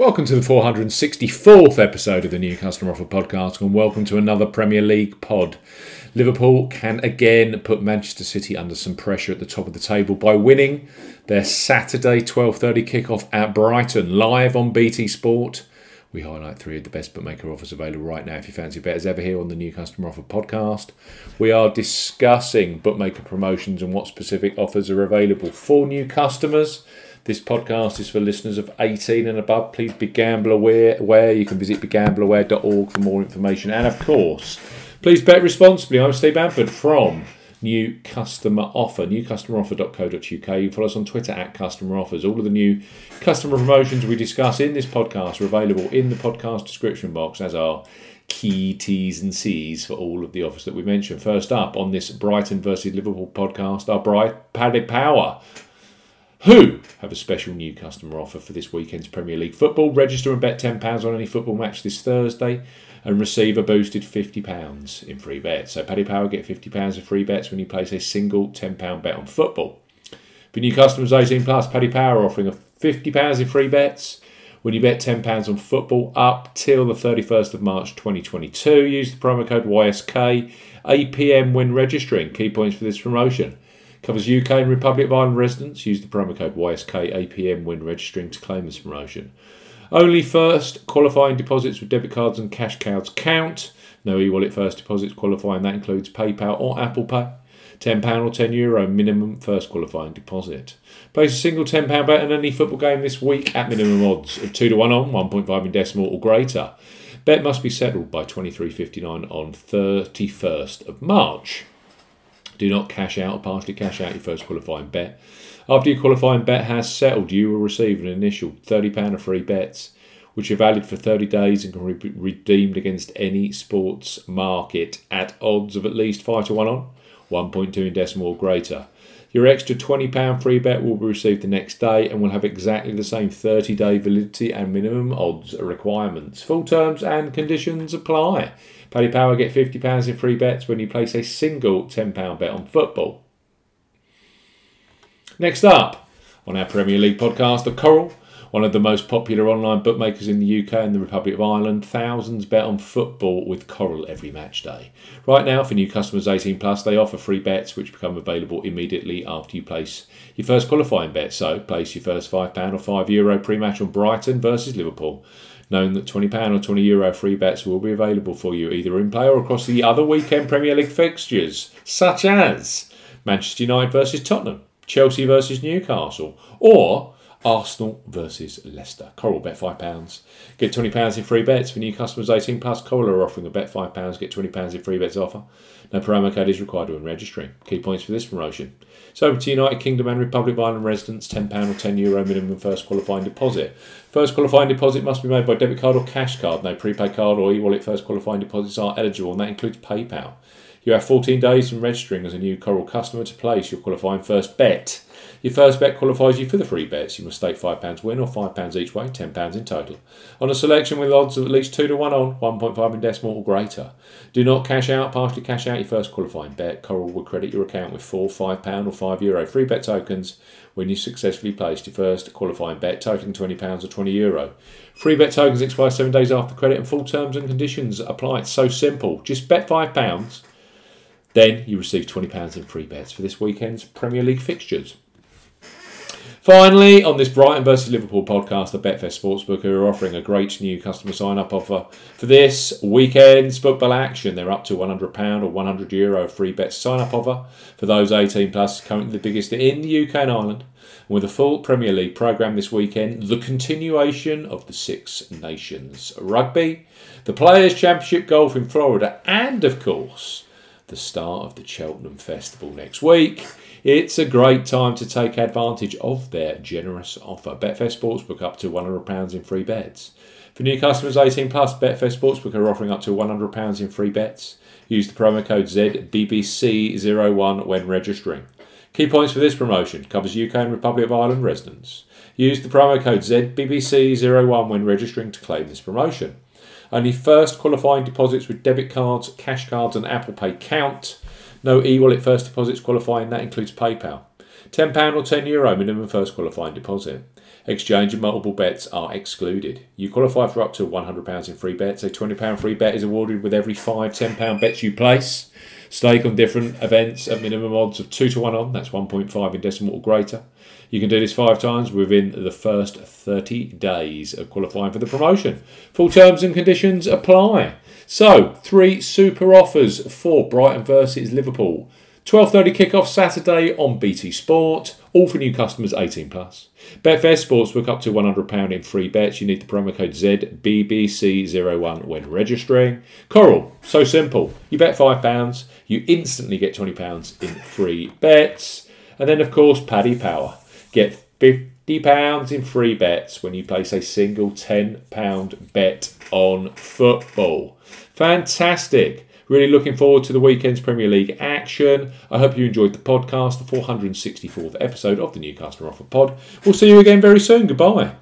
Welcome to the 464th episode of the New Customer Offer Podcast, and welcome to another Premier League pod. Liverpool can again put Manchester City under some pressure at the top of the table by winning their Saturday 12:30 kickoff at Brighton live on BT Sport. We highlight three of the best bookmaker offers available right now if you fancy betters ever here on the New Customer Offer podcast. We are discussing bookmaker promotions and what specific offers are available for new customers. This podcast is for listeners of 18 and above. Please be gamble aware. You can visit begambleaware.org for more information. And of course, please bet responsibly. I'm Steve Bamford from New Customer Offer, newcustomeroffer.co.uk. You can follow us on Twitter at Customer Offers. All of the new customer promotions we discuss in this podcast are available in the podcast description box, as are key T's and C's for all of the offers that we mentioned. First up on this Brighton versus Liverpool podcast, our Bright Paddy Power who have a special new customer offer for this weekend's Premier League football. Register and bet £10 on any football match this Thursday and receive a boosted £50 in free bets. So Paddy Power get £50 of free bets when you place a single £10 bet on football. For new customers 18 plus, Paddy Power offering a £50 in free bets when you bet £10 on football up till the 31st of March 2022. Use the promo code YSK, 8pm when registering. Key points for this promotion. Covers UK and Republic of Ireland residents. Use the promo code YSK8PM when registering to claim this promotion. Only first qualifying deposits with debit cards and cash cards count. No e-wallet first deposits qualifying. That includes PayPal or Apple Pay. £10 or €10 Euro minimum first qualifying deposit. Place a single £10 bet on any football game this week at minimum odds of 2 to 1 on, 1.5 in decimal or greater. Bet must be settled by 23.59 on 31st of March. Do not cash out or partially cash out your first qualifying bet. After your qualifying bet has settled, you will receive an initial £30 of free bets, which are valid for 30 days and can be redeemed against any sports market at odds of at least 5 to 1 on, 1.2 in decimal or greater. Your extra £20 free bet will be received the next day and will have exactly the same 30 day validity and minimum odds requirements. Full terms and conditions apply. Paddy Power get £50 in free bets when you place a single £10 bet on football. Next up on our Premier League podcast, the Coral, one of the most popular online bookmakers in the UK and the Republic of Ireland. Thousands bet on football with Coral every match day. Right now, for new customers 18 plus, they offer free bets which become available immediately after you place your first qualifying bet. So, place your first £5 or €5 Euro pre match on Brighton versus Liverpool knowing that £20 or €20 Euro free bets will be available for you either in play or across the other weekend Premier League fixtures, such as Manchester United versus Tottenham, Chelsea versus Newcastle, or Arsenal versus Leicester. Coral bet £5. Get £20 in free bets for new customers 18 plus. Coral are offering a bet £5, get £20 in free bets offer. No promo code is required when registering. Key points for this promotion. So to United Kingdom and Republic of Ireland residents, £10 or €10 Euro minimum first qualifying deposit. First qualifying deposit must be made by debit card or cash card. No prepaid card or e-wallet first qualifying deposits are eligible and that includes PayPal. You have 14 days from registering as a new Coral customer to place your qualifying first bet. Your first bet qualifies you for the free bets. You must stake £5 win or £5 each way, £10 in total. On a selection with odds of at least 2 to 1 on, 1.5 in decimal or greater. Do not cash out, partially cash out your first qualifying bet. Coral will credit your account with 4 £5 or €5 Euro free bet tokens when you successfully placed your first qualifying bet totaling £20 or €20 Euro. Free bet tokens expire 7 days after credit and full terms and conditions apply. It's so simple. Just bet £5. Then you receive £20 in free bets for this weekend's Premier League fixtures. Finally, on this Brighton versus Liverpool podcast, the Betfair Sportsbook are offering a great new customer sign up offer for this weekend's football action. They're up to £100 or €100 Euro free bet sign up offer for those 18 plus, currently the biggest in the UK and Ireland. And with a full Premier League programme this weekend, the continuation of the Six Nations Rugby, the Players' Championship Golf in Florida, and of course, the start of the Cheltenham Festival next week. It's a great time to take advantage of their generous offer. Betfair Sportsbook up to £100 in free bets. For new customers 18 plus, Betfair Sportsbook are offering up to £100 in free bets. Use the promo code ZBBC01 when registering. Key points for this promotion covers UK and Republic of Ireland residents. Use the promo code ZBBC01 when registering to claim this promotion. Only first qualifying deposits with debit cards, cash cards, and Apple Pay count. No e wallet first deposits qualifying, that includes PayPal. £10 or €10 Euro minimum first qualifying deposit. Exchange and multiple bets are excluded. You qualify for up to £100 in free bets. A £20 free bet is awarded with every five £10 bets you place. Stake on different events at minimum odds of 2 to 1 on, that's 1.5 in decimal or greater. You can do this five times within the first 30 days of qualifying for the promotion. Full terms and conditions apply. So, three super offers for Brighton versus Liverpool. 12.30 kickoff Saturday on BT Sport, all for new customers 18 plus. Betfair Sportsbook up to £100 in free bets. You need the promo code ZBBC01 when registering. Coral, so simple. You bet £5, you instantly get £20 in free bets. And then, of course, Paddy Power. Get £50 in free bets when you place a single £10 bet on football. Fantastic. Really looking forward to the weekend's Premier League action. I hope you enjoyed the podcast, the 464th episode of the New Customer Offer Pod. We'll see you again very soon. Goodbye.